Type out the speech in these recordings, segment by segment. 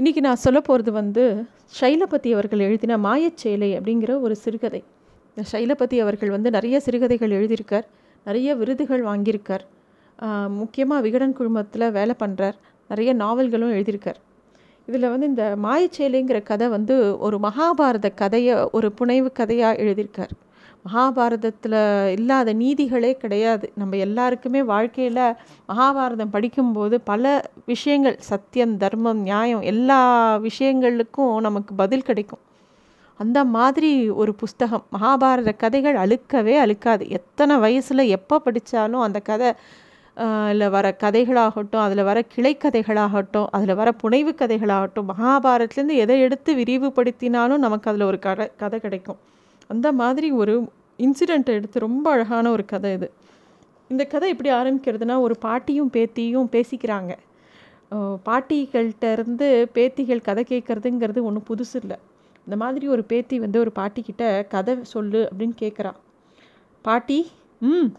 இன்றைக்கி நான் சொல்ல போகிறது வந்து ஷைலபதி அவர்கள் எழுதின மாயச்சேலை அப்படிங்கிற ஒரு சிறுகதை. இந்த ஷைலபதி அவர்கள் வந்து நிறைய சிறுகதைகள் எழுதியிருக்கார் நிறைய விருதுகள் வாங்கியிருக்கார். முக்கியமாக விகடன் குழுமத்தில் வேலை பண்ணுறார் நிறைய நாவல்களும் எழுதியிருக்கார். இதில் வந்து இந்த மாயச்சேலைங்கிற கதை வந்து ஒரு மகாபாரத கதையை ஒரு புனைவு கதையாக எழுதியிருக்கார். மகாபாரதத்தில் இல்லாத நீதிகளே கிடையாது. நம்ம எல்லாருக்குமே வாழ்க்கையில் மகாபாரதம் படிக்கும்போது பல விஷயங்கள் சத்தியம் தர்மம் நியாயம் எல்லா விஷயங்களுக்கும் நமக்கு பதில் கிடைக்கும். அந்த மாதிரி ஒரு புஸ்தகம் மகாபாரத கதைகள் அழுக்கவே அழுக்காது. எத்தனை வயசில் எப்போ படித்தாலும் அந்த கதை இல்லை வர கதைகளாகட்டும் அதில் வர கிளைக்கதைகளாகட்டும் அதில் வர புனைவு கதைகளாகட்டும் மகாபாரத்லேருந்து எதை எடுத்து விரிவுபடுத்தினாலும் நமக்கு அதில் ஒரு கதை கதை கிடைக்கும். அந்த மாதிரி ஒரு இன்சிடெண்ட்டை எடுத்து ரொம்ப அழகான ஒரு கதை இது. இந்த கதை எப்படி ஆரம்பிக்கிறதுனா ஒரு பாட்டியும் பேத்தியும் பேசிக்கிறாங்க. பாட்டிகள்கிட்ட இருந்து பேத்திகள் கதை கேட்குறதுங்கிறது ஒன்றும் புதுசு இல்லை. இந்த மாதிரி ஒரு பேத்தி வந்து ஒரு பாட்டிக்கிட்ட கதை சொல்லு அப்படின்னு கேட்குறான் பாட்டி ம்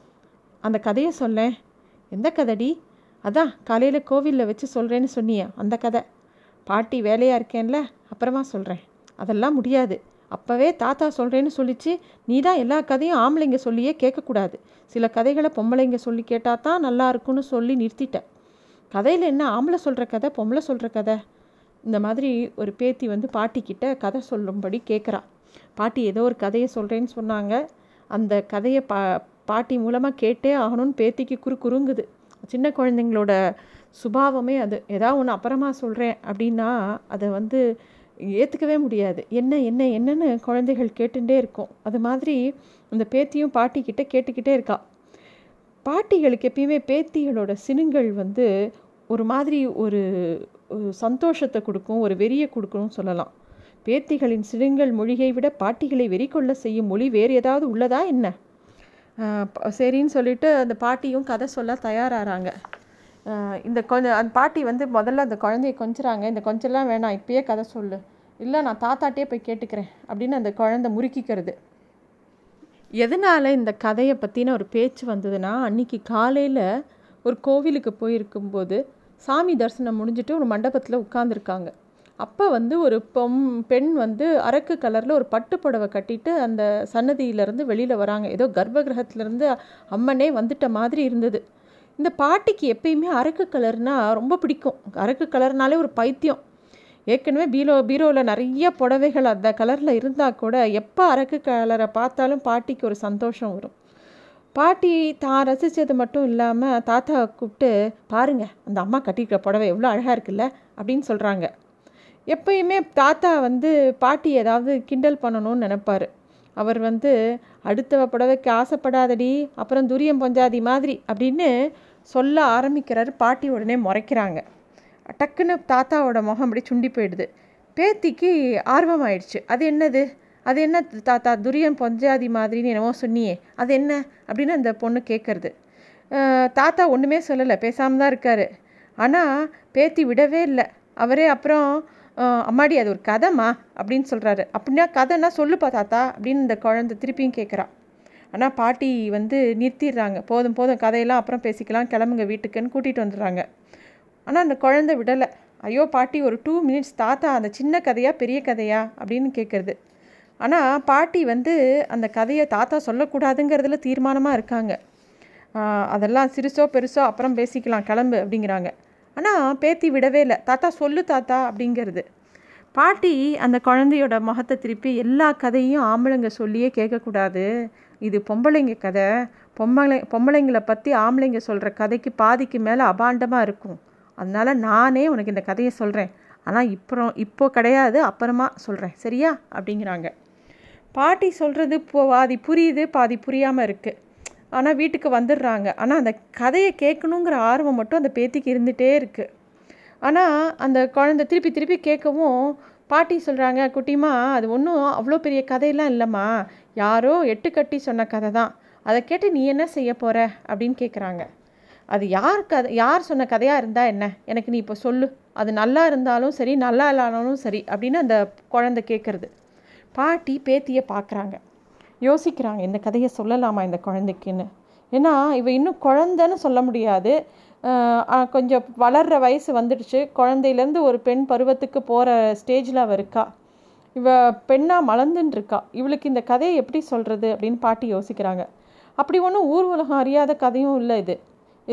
அந்த கதையை சொல்ல எந்த கதைடி? அதான் காலையில் கோவிலில் வச்சு சொல்கிறேன்னு சொன்னியே அந்த கதை. பாட்டி வேலையாக இருக்கேன்ல அப்புறமா சொல்கிறேன் அதெல்லாம் முடியாது. அப்போவே தாத்தா சொல்கிறேன்னு சொல்லிச்சு. நீ தான் எல்லா கதையும் ஆம்பளைங்க சொல்லியே கேட்கக்கூடாது. சில கதைகளை பொம்பளைங்க சொல்லி கேட்டால் தான் நல்லா இருக்குன்னு சொல்லி நிறுத்திட்டேன் கதையில் என்ன ஆம்பளை சொல்கிற கதை பொம்பளை சொல்கிற கதை? இந்த மாதிரி ஒரு பேத்தி வந்து பாட்டிக்கிட்ட கதை சொல்லும்படி கேட்குறா பாட்டி ஏதோ ஒரு கதையை சொல்கிறேன்னு சொன்னாங்க. அந்த கதையை பா பாட்டி மூலமாக கேட்டே ஆகணும்னு பேத்திக்கு குறு குறுங்குது. சின்ன குழந்தைங்களோட சுபாவமே அது. ஏதாவது ஒன்று அப்புறமா சொல்கிறேன் அப்படின்னா அதை வந்து ஏற்றுக்கவே முடியாது. என்ன என்ன என்னன்னு குழந்தைகள் கேட்டுகிட்டே இருக்கும். அது மாதிரி அந்த பேத்தியும் பாட்டிக்கிட்ட கேட்டுக்கிட்டே இருக்கா. பாட்டிகளுக்கு எப்பயுமே பேத்திகளோட சினுங்கள் வந்து ஒரு மாதிரி ஒரு சந்தோஷத்தை கொடுக்கும் ஒரு வெறியை கொடுக்கணும்னு சொல்லலாம். பேத்திகளின் சினுங்கள் மொழியை விட பாட்டிகளை வெறி கொள்ள செய்யும் மொழி வேறு ஏதாவது உள்ளதா என்ன? சரின்னு சொல்லிட்டு அந்த பாட்டியும் கதை சொல்ல தயாராகிறாங்க இந்த கொஞ்சம் அந்த பாட்டி வந்து முதல்ல அந்த குழந்தைய கொஞ்சுறாங்க. இந்த கொஞ்சம்லாம் வேணாம் இப்பயே கதை சொல்லு. இல்லை நான் தாத்தாட்டே போய் கேட்டுக்கிறேன் அப்படின்னு அந்த குழந்தை முறுக்கிக்கிறது. எதனால் இந்த கதையை பற்றின ஒரு பேச்சு வந்ததுன்னா அன்றைக்கி காலையில் ஒரு கோவிலுக்கு போயிருக்கும்போது சாமி தரிசனம் முடிஞ்சுட்டு ஒரு மண்டபத்தில் உட்காந்துருக்காங்க அப்போ வந்து ஒரு பொம் பெண் வந்து அரக்கு கலரில் ஒரு பட்டு புடவை கட்டிட்டு அந்த சன்னதியிலேருந்து வெளியில் வராங்க. ஏதோ கர்ப்ப கிரகத்துலேருந்து அம்மனே வந்துட்ட மாதிரி இருந்தது. இந்த பாட்டிக்கு எப்பயுமே அரக்கு கலர்னால் ரொம்ப பிடிக்கும். அரக்கு கலர்னாலே ஒரு பைத்தியம். ஏற்கனவே பீரோ பீரோவில் நிறைய புடவைகள் அந்த கலரில் இருந்தால் கூட எப்போ அரக்கு கலரை பார்த்தாலும் பாட்டிக்கு ஒரு சந்தோஷம் வரும். பாட்டி தான் ரசித்தது மட்டும் இல்லாமல் தாத்தாவை கூப்பிட்டு பாருங்கள் அந்த அம்மா கட்டிக்கிற புடவை எவ்வளோ அழகாக இருக்குல்ல? அப்படின்னு சொல்கிறாங்க எப்பயுமே தாத்தா வந்து பாட்டி ஏதாவது கிண்டல் பண்ணணும்னு நினப்பார். அவர் வந்து அடுத்தவ புடவைக்கு ஆசைப்படாதடி அப்புறம் துரியம் பொஞ்சாதி மாதிரி அப்படின்னு சொல்ல ஆரம்பிக்கிறாரு. பாட்டி உடனே முறைக்கிறாங்க. டக்குன்னு தாத்தாவோட முகம் அப்படி சுண்டி போயிடுது. பேத்திக்கு ஆர்வம் ஆயிடுச்சு அது என்னது? அது என்ன தாத்தா துரியன் பொஞ்சாதி மாதிரின்னு என்னவோ சொன்னியே. அது என்ன? அப்படின்னு அந்த பொண்ணு கேட்குறது தாத்தா ஒன்றுமே சொல்லலை. பேசாமல் தான் இருக்கார். ஆனால் பேத்தி விடவே இல்லை. அவரே அப்புறம் அம்மாடி அது ஒரு கதைம்மா அப்படின்னு சொல்கிறாரு அப்படின்னா கதைன்னா சொல்லுப்பா தாத்தா அப்படின்னு இந்த குழந்தை திருப்பியும் கேட்குறா ஆனால் பாட்டி வந்து நிறுத்திடுறாங்க. போதும் போதும். கதையெல்லாம் அப்புறம் பேசிக்கலாம். கிளம்புங்க வீட்டுக்குன்னு கூட்டிகிட்டு வந்துடுறாங்க. ஆனால் அந்த குழந்தை விடலை. ஐயோ பாட்டி ஒரு டூ மினிட்ஸ் தாத்தா அந்த சின்ன கதையா பெரிய கதையா? அப்படின்னு கேட்குறது ஆனால் பாட்டி வந்து அந்த கதையை தாத்தா சொல்லக்கூடாதுங்கிறதுல தீர்மானமாக இருக்காங்க. அதெல்லாம் சிறுசோ பெருசோ அப்புறம் பேசிக்கலாம் கிளம்பு அப்படிங்கிறாங்க. ஆனால் பேத்தி விடவே இல்லை. தாத்தா சொல்லு தாத்தா அப்படிங்கிறது. பாட்டி அந்த குழந்தையோட முகத்தை திருப்பி எல்லா கதையும் ஆம்பளைங்க சொல்லியே கேட்கக்கூடாது. இது பொம்பளைங்க கதை. பொம்பளை பொம்பளைங்களை பற்றி ஆம்பளைங்க சொல்கிற கதைக்கு பாதிக்கு மேலே அபாண்டமாக இருக்கும். அதனால் நானே உனக்கு இந்த கதையை சொல்கிறேன் ஆனால் இப்போ இப்போ கிடையாது அப்புறமா சொல்கிறேன் சரியா? அப்படிங்கிறாங்க. பாட்டி சொல்கிறது இப்போ பாதி புரியுது பாதி புரியாமல் இருக்குது ஆனால் வீட்டுக்கு வந்துடுறாங்க. ஆனால் அந்த கதையை கேட்கணுங்கிற ஆர்வம் மட்டும் அந்த பேத்திக்கு இருந்துகிட்டே இருக்குது ஆனால் அந்த குழந்தை திருப்பி திருப்பி கேட்கவும் பாட்டி சொல்கிறாங்க குட்டிமா அது ஒன்றும் அவ்வளோ பெரிய கதையெல்லாம் இல்லைம்மா. யாரோ எட்டு கட்டி சொன்ன கதை தான். அதை கேட்டு நீ என்ன செய்ய போகிற அப்படின்னு கேட்குறாங்க அது யார் கதை யார் சொன்ன கதையாக இருந்தால் என்ன? எனக்கு நீ இப்போ சொல்லு. அது நல்லா இருந்தாலும் சரி நல்லா இல்லானாலும் சரி அப்படின்னு அந்த குழந்தை கேட்குறது பாட்டி பேத்தியை பார்க்குறாங்க யோசிக்கிறாங்க இந்த கதையை சொல்லலாமா இந்த குழந்தைக்குன்னு? ஏன்னா இவ இன்னும் குழந்தைன்னு சொல்ல முடியாது. கொஞ்சம் வளர்கிற வயசு வந்துடுச்சு. குழந்தையிலேருந்து ஒரு பெண் பருவத்துக்கு போகிற ஸ்டேஜில் அவள் இருக்கா. இவ பெண்ணாக மலர்ந்துன்னு இருக்கா. இவளுக்கு இந்த கதையை எப்படி சொல்கிறது அப்படின்னு பாட்டி யோசிக்கிறாங்க. அப்படி ஒன்றும் ஊர் உலகம் அறியாத கதையும் இல்லை இது.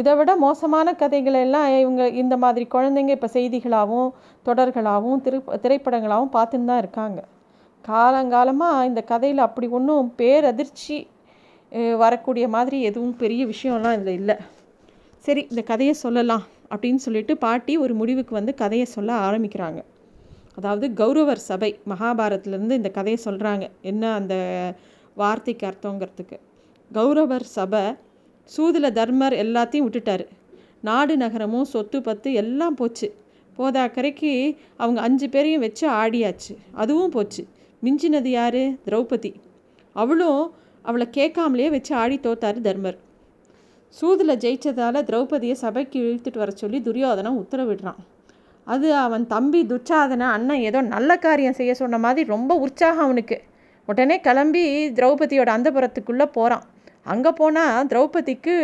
இதை விட மோசமான கதைகளை எல்லாம் இவங்க இந்த மாதிரி குழந்தைங்க இப்போ செய்திகளாகவும் தொடர்களாகவும் திரு திரைப்படங்களாகவும் பார்த்துன்னு தான் இருக்காங்க. காலங்காலமாக இந்த கதையில் அப்படி ஒன்றும் பேரதிர்ச்சி வரக்கூடிய மாதிரி எதுவும் பெரிய விஷயம்லாம் இதில் இல்லை. சரி இந்த கதையை சொல்லலாம் அப்படின்னு சொல்லிட்டு பாட்டி ஒரு முடிவுக்கு வந்து கதையை சொல்ல ஆரம்பிக்கிறாங்க. அதாவது கௌரவர் சபை மகாபாரத்லேருந்து இந்த கதையை சொல்கிறாங்க என்ன அந்த வார்த்தைக்கு அர்த்தங்கிறதுக்கு. கௌரவர் சபை சூதில் தர்மர் எல்லாத்தையும் விட்டுட்டார். நாடு நகரமும் சொத்து பத்து எல்லாம் போச்சு. போதாக்கரைக்கு அவங்க அஞ்சு பேரையும் வச்சு ஆடியாச்சு. அதுவும் போச்சு. மிஞ்சினது யார்? திரௌபதி. அவளும் அவளை கேட்காமலேயே வச்சு ஆடி தோத்தார் தர்மர். சூதில் ஜெயிச்சதால் திரௌபதியை சபைக்கு இழுத்துட்டு வர சொல்லி துரியோதனம் உத்தரவிடுறான். அது அவன் தம்பி துச்சாதனை அண்ணன் ஏதோ நல்ல காரியம் செய்ய சொன்ன மாதிரி ரொம்ப உற்சாகம் அவனுக்கு. உடனே கிளம்பி திரௌபதியோட அந்தபுரத்துக்குள்ளே போகிறான் அங்கே போனால் திரௌபதிக்கு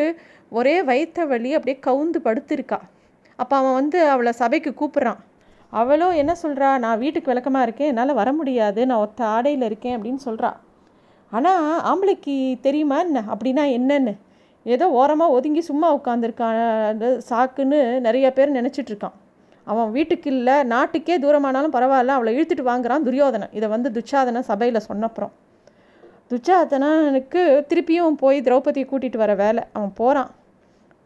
ஒரே வயிற்ற வழி அப்படியே கவுந்து படுத்திருக்கா. அப்போ அவன் வந்து அவளை சபைக்கு கூப்பிட்றான். அவளும் என்ன சொல்கிறா நான் வீட்டுக்கு விளக்கமாக இருக்கேன். என்னால் வர முடியாது. நான் ஒத்த ஆடையில் இருக்கேன் அப்படின்னு சொல்கிறா ஆனால் ஆம்பளைக்கு தெரியுமா என்ன? அப்படின்னா என்னென்னு? ஏதோ ஓரமாக ஒதுங்கி சும்மா உட்காந்துருக்கான் சாக்குன்னு நிறைய பேர் நினச்சிட்ருக்கான் அவன் வீட்டுக்கு இல்லை நாட்டுக்கே தூரமானாலும் பரவாயில்ல. அவளை இழுத்துட்டு வாங்குறான் துரியோதனன். இதை வந்து துச்சாதன சபையில் சொன்னப்புறம் துச்சாதனனுக்கு திருப்பியும் போய் திரௌபதியை கூட்டிகிட்டு வர வேலை. அவன் போகிறான்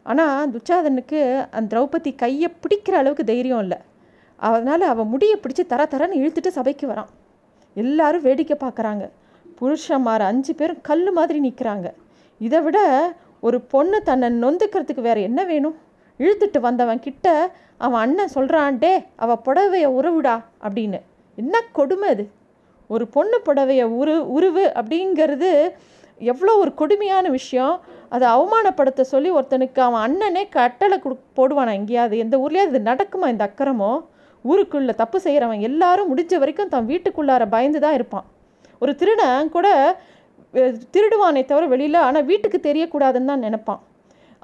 ஆனால் துச்சாதனுக்கு அந்த திரௌபதி கையை பிடிக்கிற அளவுக்கு தைரியம் இல்லை. அதனால் அவன் முடியை பிடிச்சி தர தரன்னு இழுத்துட்டு சபைக்கு வரான். எல்லாரும் வேடிக்கை பார்க்குறாங்க. புருஷன்மார் அஞ்சு பேரும் கல் மாதிரி நிற்கிறாங்க இதை விட ஒரு பொண்ணு தன்னை நொந்துக்கிறதுக்கு வேறு என்ன வேணும்? இழுத்துட்டு வந்தவன் கிட்ட அவன் அண்ணன் சொல்கிறான்டே அவள் புடவைய உறவுடா அப்படின்னு. என்ன கொடுமை அது? ஒரு பொண்ணு புடவைய உரு உருவு அப்படிங்கிறது எவ்வளோ ஒரு கொடுமையான விஷயம். அதை அவமானப்படுத்த சொல்லி ஒருத்தனுக்கு அவன் அண்ணனே கட்டளை கொடு போடுவானா எங்கேயாவது? எந்த ஊர்லேயாவது இது நடக்குமா இந்த அக்கிரமோ? ஊருக்குள்ளே தப்பு செய்கிறவன் எல்லாரும் முடிஞ்ச வரைக்கும் தன் வீட்டுக்குள்ளார பயந்து தான் இருப்பான். ஒரு திருடன் கூட திருடுவானே தவிர வெளியில் ஆனால் வீட்டுக்கு தெரியக்கூடாதுன்னு தான் நினப்பான்.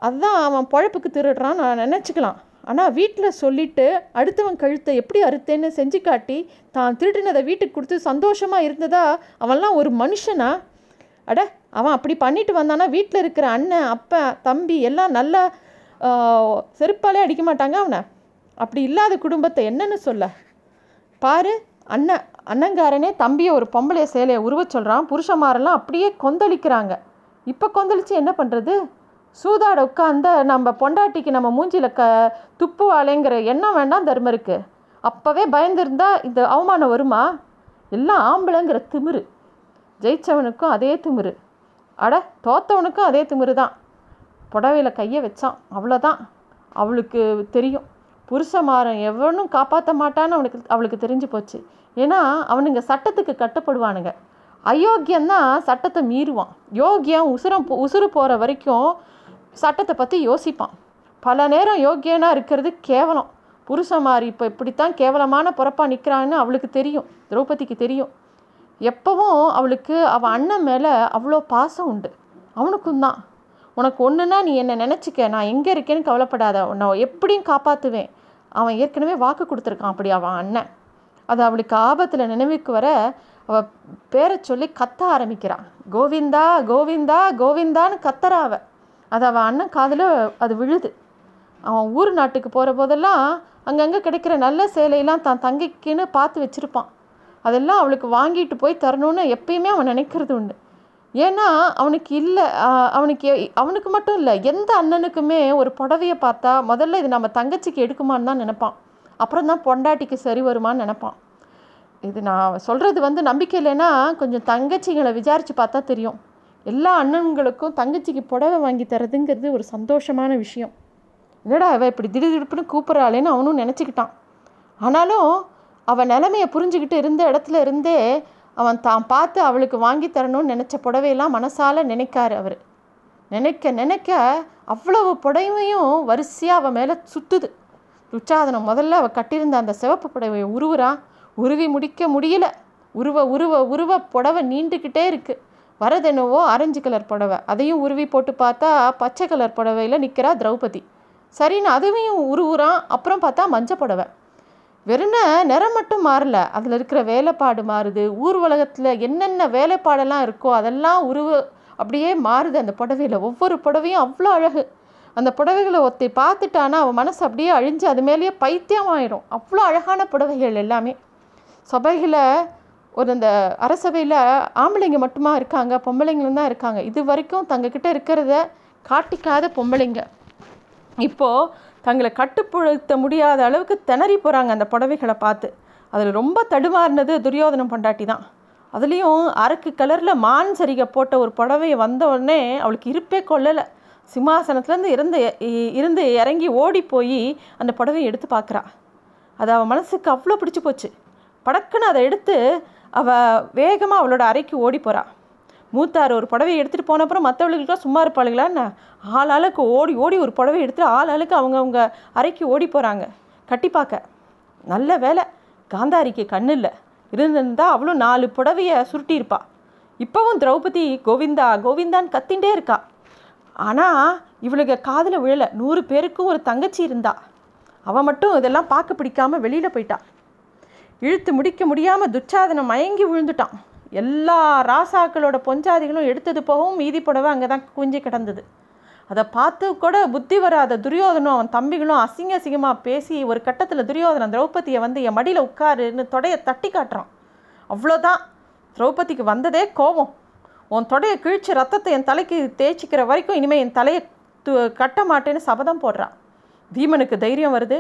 அதுதான் அவன் பழப்புக்கு திருடுறான்னு நான் நினச்சிக்கலாம். ஆனால் வீட்டில் சொல்லிவிட்டு அடுத்தவன் கழுத்தை எப்படி அறுத்தேன்னு செஞ்சு காட்டி தான் திருடினதை வீட்டுக்கு கொடுத்து சந்தோஷமாக இருந்ததா அவன்லாம் ஒரு மனுஷனா? அட அவன் அப்படி பண்ணிட்டு வந்தானா? வீட்டில் இருக்கிற அண்ணன் அப்பா தம்பி எல்லாம் நல்லா செருப்பாலே அடிக்க மாட்டாங்க அவனை. அப்படி இல்லாத குடும்பத்தை என்னன்னு சொல்ல? பாரு அண்ணன் அண்ணங்காரனே தம்பியை ஒரு பொம்பளைய சேலையை உருவ சொல்கிறான் புருஷமாரெல்லாம் அப்படியே கொந்தளிக்கிறாங்க. இப்போ கொந்தளிச்சு என்ன பண்ணுறது சூதாட உட்காந்த நம்ம பொண்டாட்டிக்கு நம்ம மூஞ்சியில் க துப்புவாளேங்கிற எண்ணம் வேண்டாம் தர்மருக்கு அப்போவே பயந்துருந்தா இந்த அவமானம் வருமா? எல்லாம் ஆம்பளைங்கிற திமிரு. ஜெயிச்சவனுக்கும் அதே திமிரு. அட தோத்தவனுக்கும் அதே திமிரு தான் புடவையில் கையை வச்சான். அவ்வளோதான் அவளுக்கு தெரியும். புருஷமாரன் எவனும் காப்பாற்ற மாட்டான்னு அவனுக்கு அவளுக்கு தெரிஞ்சு போச்சு. ஏன்னா அவனுங்க சட்டத்துக்கு கட்டப்படுவானுங்க. அயோக்கியந்தான் சட்டத்தை மீறுவான். யோகியம் உசுரம் உசுறு போகிற வரைக்கும் சட்டத்தை பற்றி யோசிப்பான். பல நேரம் யோக்கியனாக இருக்கிறது கேவலம். புருஷமாரி இப்போ இப்படித்தான் கேவலமான பிறப்பாக நிற்கிறான்னு அவளுக்கு தெரியும். திரௌபதிக்கு தெரியும். எப்போவும் அவளுக்கு அவள் அண்ணன் மேலே அவ்வளோ பாசம் உண்டு. அவனுக்கும் தான். உனக்கு ஒன்றுனா நீ என்னை நினச்சிக்க. நான் எங்கே இருக்கேன்னு கவலைப்படாத. உன்னை எப்படியும் காப்பாற்றுவேன் அவன் ஏற்கனவே வாக்கு கொடுத்துருக்கான். அப்படி அவன் அண்ணன். அது அவளுக்கு ஆபத்தில் நினைவுக்கு வர அவள் பேரை சொல்லி கத்த ஆரம்பிக்கிறான் கோவிந்தா கோவிந்தா கோவிந்தான்னு கத்துறா அவள் அது அவன் அண்ணன் காதில் அது விழுது. அவன் ஊர் நாட்டுக்கு போகிற போதெல்லாம் அங்கங்கே கிடைக்கிற நல்ல சேலையெல்லாம் தான் தங்கைக்குன்னு பார்த்து வச்சுருப்பான். அதெல்லாம் அவளுக்கு வாங்கிட்டு போய் தரணும்னு எப்பயுமே அவன் நினைக்கிறது உண்டு. ஏன்னா அவனுக்கு இல்லை அவனுக்கு அவனுக்கு மட்டும் இல்லை எந்த அண்ணனுக்குமே ஒரு புடவையை பார்த்தா முதல்ல இது நம்ம தங்கச்சிக்கு எடுக்குமான்னு தான் நினப்பான். அப்புறம் தான் பொண்டாட்டிக்கு சரி வருமான்னு நினப்பான். இது நான் சொல்கிறது வந்து நம்பிக்கை இல்லைன்னா கொஞ்சம் தங்கச்சிங்களை விசாரித்து பார்த்தா தெரியும். எல்லா அண்ணன்களுக்கும் தங்கச்சிக்கு புடவை வாங்கி தரதுங்கிறது ஒரு சந்தோஷமான விஷயம். என்னடா அவள் இப்படி திடுதிடுப்புன்னு கூப்பிட்றாளேன்னு அவனும் நினச்சிக்கிட்டான். ஆனாலும் அவன் நிலமையை புரிஞ்சுக்கிட்டு இருந்த இடத்துல இருந்தே அவன் தான் பார்த்து அவளுக்கு வாங்கி தரணும்னு நினச்ச புடவையெல்லாம் மனசால் நினைக்காரு அவர். நினைக்க நினைக்க அவ்வளவு புடவையும் வரிசையாக அவன் மேலே சுற்றுது துச்சாதனம் முதல்ல அவள் கட்டியிருந்த அந்த சிவப்பு புடவையை உருவுறான் உருவி முடிக்க முடியல. உருவ உருவ உருவ புடவை நீண்டுக்கிட்டே இருக்குது வரதெனவோ ஆரஞ்சு கலர் புடவை. அதையும் உருவி போட்டு பார்த்தா பச்சை கலர் புடவையில் நிற்கிறா திரௌபதி. சரின்னு அதுவையும் உருவுறான் அப்புறம் பார்த்தா மஞ்சள் புடவை. வெறும்ன நிறம் மட்டும் மாறல. அதில் இருக்கிற வேலைப்பாடு மாறுது. ஊர் உலகத்தில் என்னென்ன வேலைப்பாடெல்லாம் இருக்கோ அதெல்லாம் உருவ அப்படியே மாறுது அந்த புடவையில். ஒவ்வொரு புடவையும் அவ்வளோ அழகு. அந்த புடவைகளை ஒத்தி பார்த்துட்டானா அவன் மனசு அப்படியே அழிஞ்சு அது மேலேயே பைத்தியம் ஆயிடும் அவ்வளோ அழகான புடவைகள் எல்லாமே. சபைகளை ஒரு அந்த அரசவையில் ஆம்பளைங்க மட்டுமா இருக்காங்க பொம்பளைங்களும் தான் இருக்காங்க. இது வரைக்கும் தங்கக்கிட்ட இருக்கிறத காட்டிக்காத பொம்பளைங்க. இப்போது தங்களை கட்டுப்படுத்த முடியாத அளவுக்கு திணறி போகிறாங்க அந்த புடவைகளை பார்த்து. அதில் ரொம்ப தடுமாறினது துரியோதனம் பொண்டாட்டி தான். அதுலேயும் அரக்கு கலரில் மான் சரிகை போட்ட ஒரு புடவையை வந்த உடனே அவளுக்கு இருப்பே கொள்ளலை சிம்மாசனத்துலேருந்து இருந்து இருந்து இறங்கி ஓடி போய் அந்த புடவையை எடுத்து பார்க்குறா. அது அவள் மனசுக்கு அவ்வளோ பிடிச்சி போச்சு. படக்குன்னு அதை எடுத்து அவள் வேகமாக அவளோட அறைக்கு ஓடி போகிறாள் மூத்தார் ஒரு புடவை எடுத்துகிட்டு போன அப்புறம் மற்றவர்களுக்கெல்லாம் சும்மா இருப்பாளுங்களான்னு ஆள் ஆளுக்கு ஓடி ஓடி ஒரு புடவை எடுத்துட்டு ஆள் ஆளுக்கு அவங்க அவங்க அறைக்கு ஓடி போகிறாங்க கட்டி பார்க்க நல்ல வேலை. காந்தாரிக்கு கண்ணு இல்லை. இருந்திருந்தால் அவளும் நாலு புடவையை சுருட்டியிருப்பா இப்போவும் திரௌபதி கோவிந்தா கோவிந்தான்னு கத்தின்ண்டே இருக்கா. ஆனால் இவளுக்கு காதில் விழலை. நூறு பேருக்கும் ஒரு தங்கச்சி இருந்தா. அவன் மட்டும் இதெல்லாம் பார்க்க பிடிக்காம வெளியில் போயிட்டான் இழுத்து முடிக்க முடியாமல் துச்சாதனம் மயங்கி விழுந்துட்டான். எல்லா ராசாக்களோட பொஞ்சாதிகளும் எடுத்தது போகவும் மீதி புடவை அங்கே தான் குஞ்சு கிடந்தது. அதை பார்த்து கூட புத்தி வராத துரியோதனும் அவன் தம்பிகளும் அசிங்க அசிங்கமாக பேசி ஒரு கட்டத்தில் துரியோதனன் திரௌபதியை வந்து என் மடியில் உட்காருன்னு தொடையை தட்டி காட்டுறான். அவ்வளோதான் திரௌபதிக்கு வந்ததே கோபம். உன் தொடையை கிழிச்சு ரத்தத்தை என் தலைக்கு தேய்ச்சிக்கிற வரைக்கும் இனிமேல் என் தலையை து கட்ட மாட்டேன்னு சபதம் போடுறான். பீமனுக்கு தைரியம் வருது.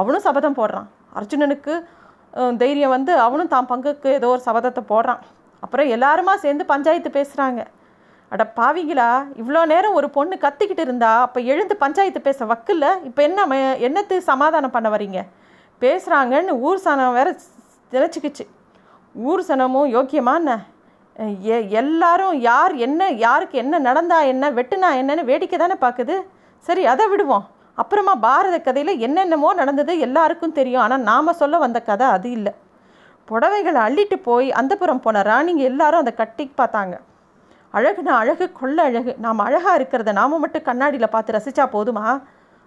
அவனும் சபதம் போடுறான். அர்ஜுனனுக்கு தைரியம் வந்து அவனும் தான் பங்குக்கு ஏதோ ஒரு சபதத்தை போடுறான். அப்புறம் எல்லாருமா சேர்ந்து பஞ்சாயத்து பேசுகிறாங்க அட பாவிங்களா இவ்வளோ நேரம் ஒரு பொண்ணு கத்திக்கிட்டு இருந்தா அப்போ எழுந்து பஞ்சாயத்து பேச வக்கில்ல? இப்போ என்ன என்னத்து சமாதானம் பண்ண வரீங்க? பேசுகிறாங்கன்னு ஊர் சனம் வேற நினச்சிக்கிச்சு ஊர் சனமும் யோக்கியமான எ எல்லாரும் யார் என்ன யாருக்கு என்ன நடந்தா என்ன வெட்டுனா என்னன்னு வேடிக்கை தானே பார்க்குது சரி அதை விடுவோம். அப்புறமா பாரத கதையில் என்னென்னமோ நடந்தது எல்லாருக்கும் தெரியும். ஆனால் நாம் சொல்ல வந்த கதை அது இல்லை. புடவைகளை அள்ளிட்டு போய் அந்தப்புறம் போன ராணிங்க எல்லாரும் அதை கட்டி பார்த்தாங்க. அழகுனா அழகு கொள்ள அழகு. நாம் அழகாக இருக்கிறத நாம் மட்டும் கண்ணாடியில் பார்த்து ரசித்தா போதுமா?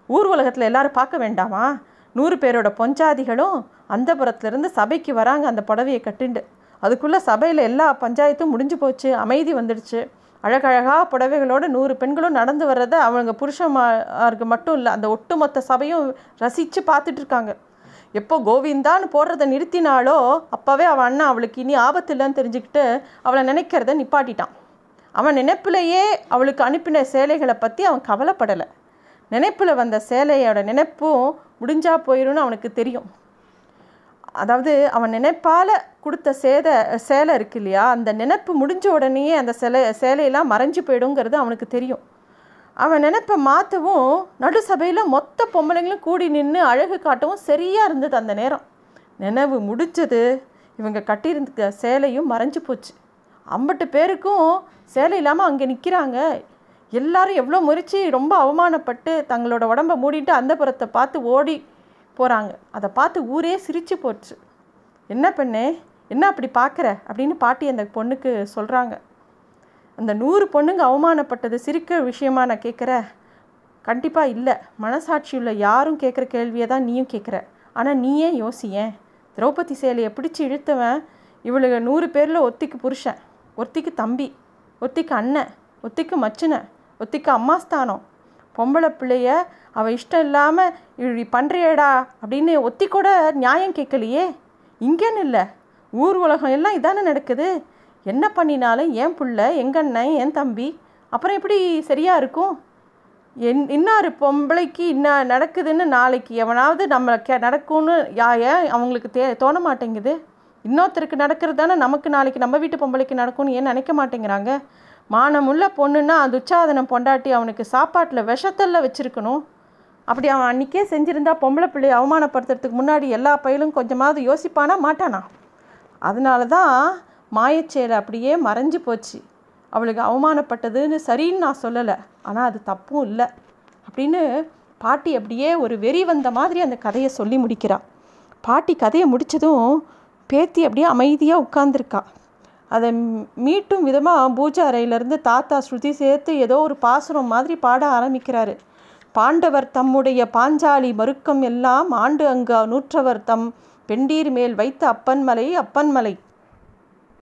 ஊர் உலகத்தில் எல்லாரும் பார்க்க வேண்டாமா? நூறு பேரோட பொஞ்சாதிகளும் அந்தபுரத்துலேருந்து சபைக்கு வராங்க அந்த புடவையை கட்டுண்டு. அதுக்குள்ளே சபையில் எல்லா பஞ்சாயத்தும் முடிஞ்சு போச்சு. அமைதி வந்துடுச்சு. அழகழகாக புடவைகளோடு நூறு பெண்களும் நடந்து வர்றதை அவங்க புருஷமாருக்கு மட்டும் இல்லை அந்த ஒட்டுமொத்த சபையும் ரசித்து பார்த்துட்டு இருக்காங்க. எப்போ கோவிந்தான்னு போடுறத நிறுத்தினாலோ அப்போவே அவன் அண்ணன் அவளுக்கு இனி ஆபத்து இல்லைன்னு தெரிஞ்சுக்கிட்டு அவளை நினைக்கிறத நிப்பாட்டிட்டான். அவன் நினைப்பிலேயே அவளுக்கு அனுப்பின சேலைகளை பற்றி அவன் கவலைப்படலை. நினைப்பில் வந்த சேலையோட நினைப்பும் முடிஞ்சா போயிடும்னு அவனுக்கு தெரியும். அதாவது அவன் நினைப்பால் கொடுத்த சேதை சேலை இருக்கு இல்லையா? அந்த நினைப்பு முடிஞ்ச உடனேயே அந்த சிலை சேலையெல்லாம் மறைஞ்சு போயிடுங்கிறது அவனுக்கு தெரியும். அவன் நினைப்பை மாற்றவும் நடு சபையில் மொத்த பொம்பளைங்களும் கூடி நின்று அழகு காட்டவும் சரியாக இருந்தது அந்த நேரம். நினைவு முடிஞ்சது இவங்க கட்டியிருந்த சேலையும் மறைஞ்சு போச்சு. ஐம்பட்டு பேருக்கும் சேலை இல்லாமல் அங்கே நிற்கிறாங்க எல்லாரும் எவ்வளோ முறிச்சு ரொம்ப அவமானப்பட்டு தங்களோட உடம்பை மூடிட்டு அந்த புறத்தை பார்த்து ஓடி போகிறாங்க அதை பார்த்து ஊரே சிரித்து போச்சு. என்ன பெண்ணே என்ன அப்படி பார்க்குற? அப்படின்னு பாட்டி அந்த பொண்ணுக்கு சொல்கிறாங்க அந்த நூறு பொண்ணுங்க அவமானப்பட்டது சிரிக்க விஷயமா நான் கேட்குற கண்டிப்பாக இல்லை. மனசாட்சியுள்ள யாரும் கேட்குற கேள்வியை தான் நீயும் கேட்குற ஆனால் நீயே யோசியேன் திரௌபதி சேலையை பிடிச்சி இழுத்தவன் இவளுக்கு நூறு பேரில் ஒத்திக்கு புருஷன் ஒத்திக்கு தம்பி ஒத்திக்கு அண்ணன் ஒத்திக்கு மச்சினை ஒத்திக்கு அம்மாஸ்தானம் பொம்பளை பிள்ளைய அவள் இஷ்டம் இல்லாமல் இப்படி பண்ணுறியடா அப்படின்னு ஒத்தி கூட நியாயம் கேட்கலையே. இங்கேன்னு இல்லை. ஊர் உலகம் எல்லாம் இதானே நடக்குது. என்ன பண்ணினாலும் என் புள்ள எங்கண்ணன் என் தம்பி அப்புறம் எப்படி சரியாக இருக்கும்? என் இன்னார் பொம்பளைக்கு இன்ன நடக்குதுன்னு நாளைக்கு எவனாவது நம்ம கே நடக்கும்னு யா ஏன் அவங்களுக்கு தே தோண மாட்டேங்குது? இன்னொருத்தருக்கு நடக்கிறது தானே நமக்கு நாளைக்கு நம்ம வீட்டு பொம்பளைக்கு நடக்கும்னு ஏன் நினைக்க மாட்டேங்கிறாங்க? மானமுள்ள பொண்ணுன்னா துச்சாதனம் பொண்டாட்டி அவனுக்கு சாப்பாட்டில் விஷத்தல்ல வச்சுருக்கணும். அப்படி அவன் அன்றைக்கே செஞ்சுருந்தா பொம்பளை பிள்ளையை அவமானப்படுத்துறதுக்கு முன்னாடி எல்லா பயிலும் கொஞ்சமாவது யோசிப்பானா மாட்டானா? அதனால தான் மாயச்சேலை அப்படியே மறைஞ்சு போச்சு. அவளுக்கு அவமானப்பட்டதுன்னு சரின்னு நான் சொல்லலை. ஆனால் அது தப்பும் இல்லை அப்படின்னு பாட்டி அப்படியே ஒரு வெறி வந்த மாதிரி அந்த கதையை சொல்லி முடிக்கிறாள் பாட்டி கதையை முடித்ததும் பேத்தி அப்படியே அமைதியாக உட்காந்துருக்கா அதை மீட்டும் விதமாக பூஜை அறையிலேருந்து தாத்தா ஸ்ருதி சேர்த்து ஏதோ ஒரு பாசுரம் மாதிரி பாட ஆரம்பிக்கிறாரு. பாண்டவர் தம்முடைய பாஞ்சாலி மறுக்கம் எல்லாம் ஆண்டு அங்கு நூற்றவர் தம் பெண்டீர் மேல் வைத்த அப்பன்மலை அப்பன்மலை.